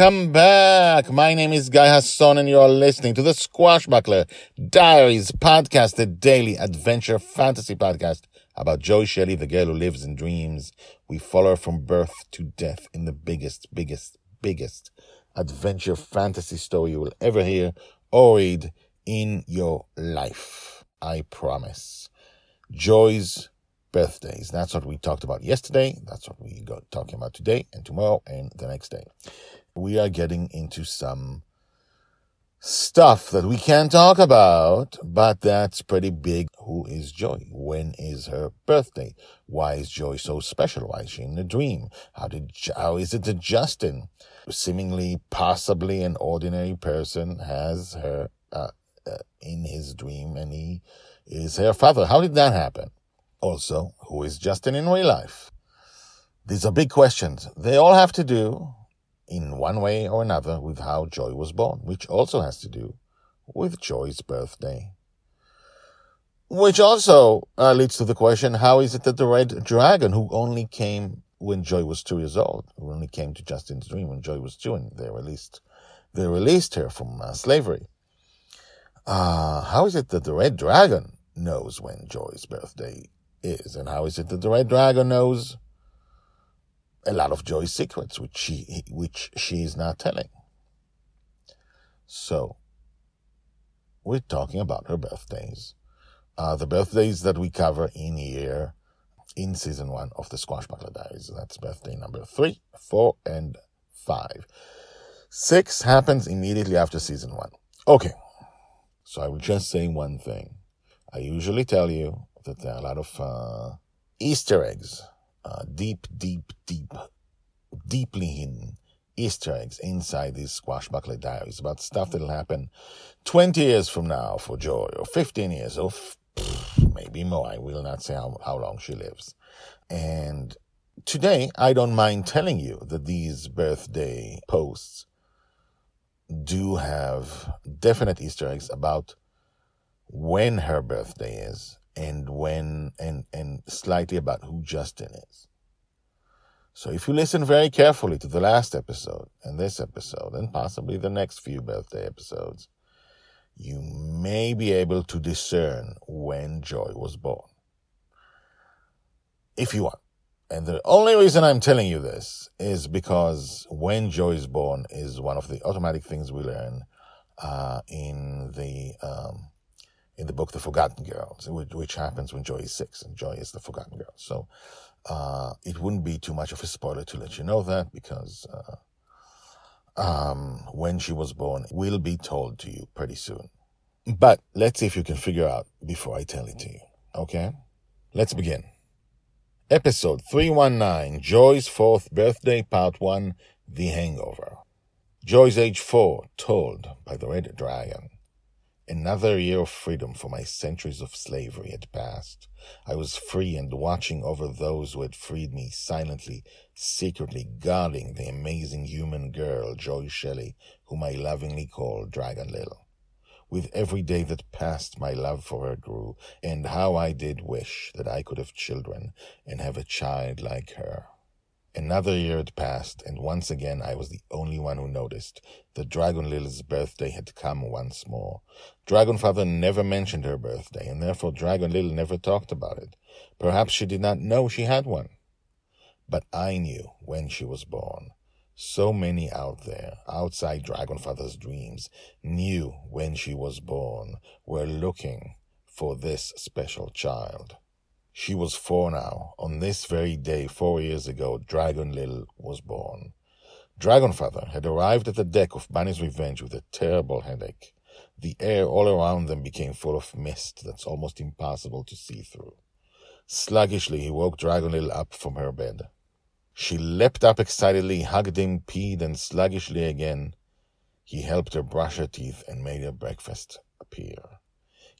Welcome back. My name is Guy Hasson and you're listening to the Squashbuckler Diaries podcast, the daily adventure fantasy podcast about Joy Shelley, the girl who lives in dreams. We follow her from birth to death in the biggest, biggest, biggest adventure fantasy story you will ever hear or read in your life. I promise. Joy's birthdays. That's what we talked about yesterday. That's what we got talking about today and tomorrow and the next day we are getting into some stuff that we can't talk about, but that's pretty big. Who is Joy? When is her birthday? Why is Joy so special? Why is she in a dream? How did, how is it that Justin, seemingly possibly an ordinary person, has her uh, uh, in his dream and he is her father? How did that happen? Also, who is Justin in real life? These are big questions. They all have to do in one way or another with how Joy was born, which also has to do with Joy's birthday. Which also uh, leads to the question, how is it that the Red Dragon, who only came when Joy was two years old, who only came to Justin's dream when Joy was two, and they released, they released her from uh, slavery. Uh, how is it that the Red Dragon knows when Joy's birthday is? And how is it that the Red Dragon knows a lot of Joy's secrets, which she which she is not telling. So, we're talking about her birthdays, uh, the birthdays that we cover in year in season one of the Squashbuckler Diaries. That's birthday number three, four, and five. Six happens immediately after season one. Okay, so I will just say one thing. I usually tell you that there are a lot of uh, Easter eggs uh, deep, deep, deep, deeply hidden Easter eggs inside these Squashbuckler diaries about stuff that'll happen 20 years from now for Joy, or 15 years, or f- maybe more. I will not say how, how long she lives. And today, I don't mind telling you that these birthday posts do have definite Easter eggs about when her birthday is and when and and slightly about who Justin is. So if you listen very carefully to the last episode and this episode and possibly the next few birthday episodes, you may be able to discern when Joy was born. If you want. And the only reason I'm telling you this is because when Joy is born is one of the automatic things we learn uh, in the um, in the book The Forgotten Girls, which, happens when Joy is six, and Joy is the Forgotten Girl. So uh, it wouldn't be too much of a spoiler to let you know that because uh, um, when she was born will be told to you pretty soon. But let's see if you can figure out before I tell it to you. Okay? Let's begin. Episode 319 Joy's Fourth Birthday, Part 1 The Hangover. Joy's age 4, told by the Red Dragon. Another year of freedom for my centuries of slavery had passed. I was free and watching over those who had freed me, silently, secretly guarding the amazing human girl, Joy Shelley, whom I lovingly called Dragon Little. With every day that passed, my love for her grew, and how I did wish that I could have children and have a child like her. Another year had passed, and once again I was the only one who noticed that Dragon Little's birthday had come once more. Dragon Dragonfather never mentioned her birthday, and therefore Dragon Little never talked about it. Perhaps she did not know she had one. But I knew when she was born. So many out there, outside Dragon Dragonfather's dreams, knew when she was born, were looking for this special child. She was four now. On this very day, four years ago, Dragon Little was born. Dragonfather had arrived at the deck of Bonny's Revenge with a terrible headache. The air all around them became full of mist that's almost impossible to see through. Sluggishly, he woke Dragon Little up from her bed. She leapt up excitedly, hugged him, peed, and sluggishly again. He helped her brush her teeth and made her breakfast appear.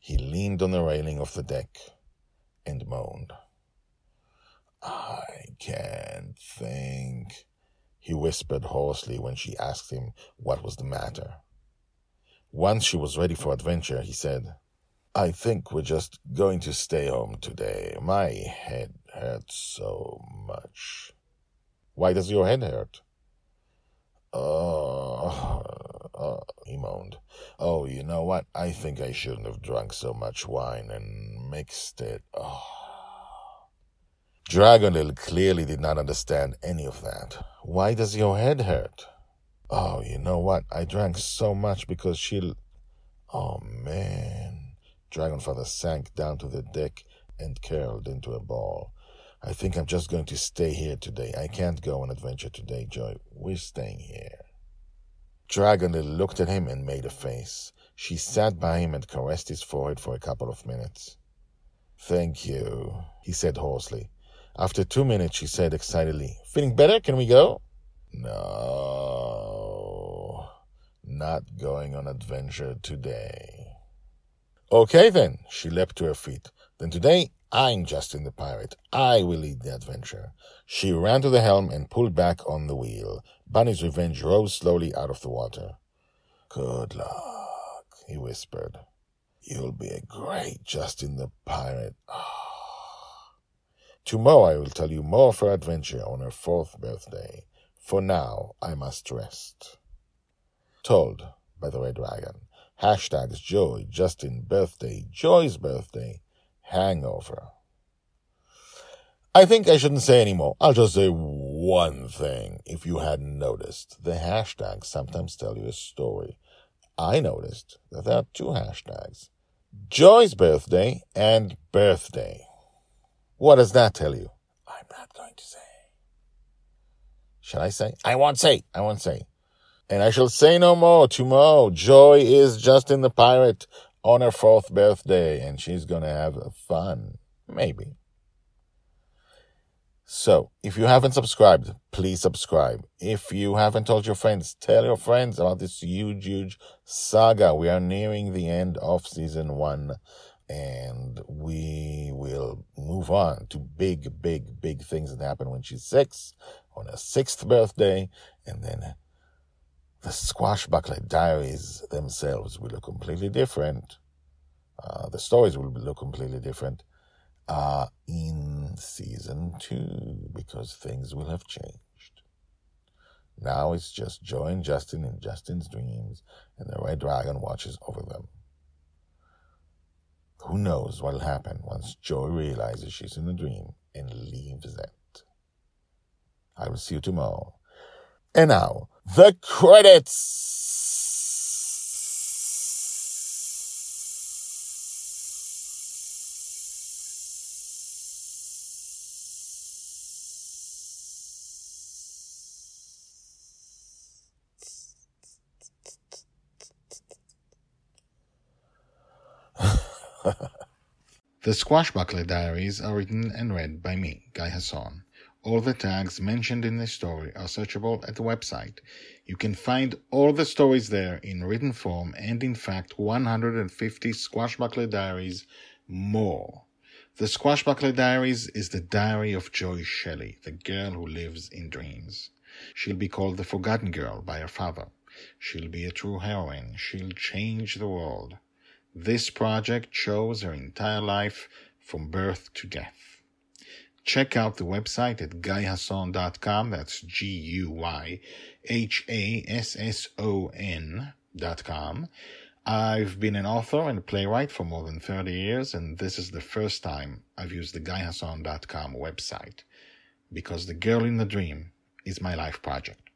He leaned on the railing of the deck and moaned. I can't think, he whispered hoarsely when she asked him what was the matter. Once she was ready for adventure, he said, I think we're just going to stay home today. My head hurts so much. Why does your head hurt? Oh, uh, he moaned. Oh, you know what? I think I shouldn't have drunk so much wine and mixed it. Ah. Oh. Dragon Little clearly did not understand any of that. Why does your head hurt? Oh, you know what? I drank so much because she'll. Oh, man. Dragonfather sank down to the deck and curled into a ball. I think I'm just going to stay here today. I can't go on adventure today, Joy. We're staying here. Dragon Little looked at him and made a face. She sat by him and caressed his forehead for a couple of minutes. Thank you, he said hoarsely. After two minutes, she said excitedly, Feeling better? Can we go? No, not going on adventure today. Okay then, she leapt to her feet. Then today, I'm Justin the pirate. I will lead the adventure. She ran to the helm and pulled back on the wheel. Bonny's revenge rose slowly out of the water. Good luck, he whispered. You'll be a great Justin the pirate. Tomorrow I will tell you more of her adventure on her fourth birthday. For now, I must rest. Told by the Red Dragon. Hashtags Joy, Justin birthday, Joy's birthday, hangover. I think I shouldn't say any more. I'll just say one thing. If you hadn't noticed, the hashtags sometimes tell you a story. I noticed that there are two hashtags Joy's birthday and birthday. What does that tell you? I'm not going to say. Shall I say? I won't say. I won't say. And I shall say no more tomorrow. Joy is Justin the pirate on her fourth birthday, and she's going to have fun. Maybe. So, if you haven't subscribed, please subscribe. If you haven't told your friends, tell your friends about this huge, huge saga. We are nearing the end of season one and we will move on to big, big, big things that happen when she's six, on her sixth birthday, and then the Swashbuckler Diaries themselves will look completely different. Uh, the stories will look completely different uh, season two because things will have changed. Now it's just Joy and Justin in Justin's dreams, and the Red Dragon watches over them. Who knows what'll happen once Joy realizes she's in a dream and leaves it. I will see you tomorrow. And now, the credits! The Swashbuckler Diaries are written and read by me, Guy Hasson. All the tags mentioned in this story are searchable at the website. You can find all the stories there in written form and, in fact, 150 Swashbuckler Diaries more. The Swashbuckler Diaries is the diary of Joy Shelley, the girl who lives in dreams. She'll be called the Forgotten Girl by her father. She'll be a true heroine. She'll change the world. This project shows her entire life from birth to death. Check out the website at guyhasson.com. That's G U Y H A S S O N dot com. I've been an author and playwright for more than 30 years, and this is the first time I've used the guyhasson.com website because The Girl in the Dream is my life project.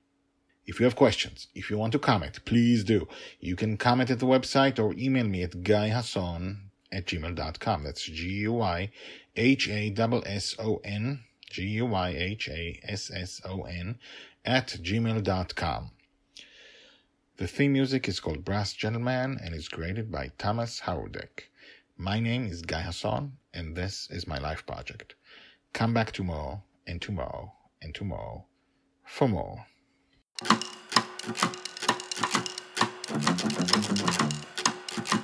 If you have questions, if you want to comment, please do. You can comment at the website or email me at guyhasson at gmail.com. That's G-U-Y-H-A-S-S-O-N, G-U-Y-H-A-S-S-O-N at gmail.com. The theme music is called Brass Gentleman and is created by Thomas Howardek. My name is Guy Hasson, and this is my life project. Come back tomorrow, and tomorrow, and tomorrow for more. Thank you.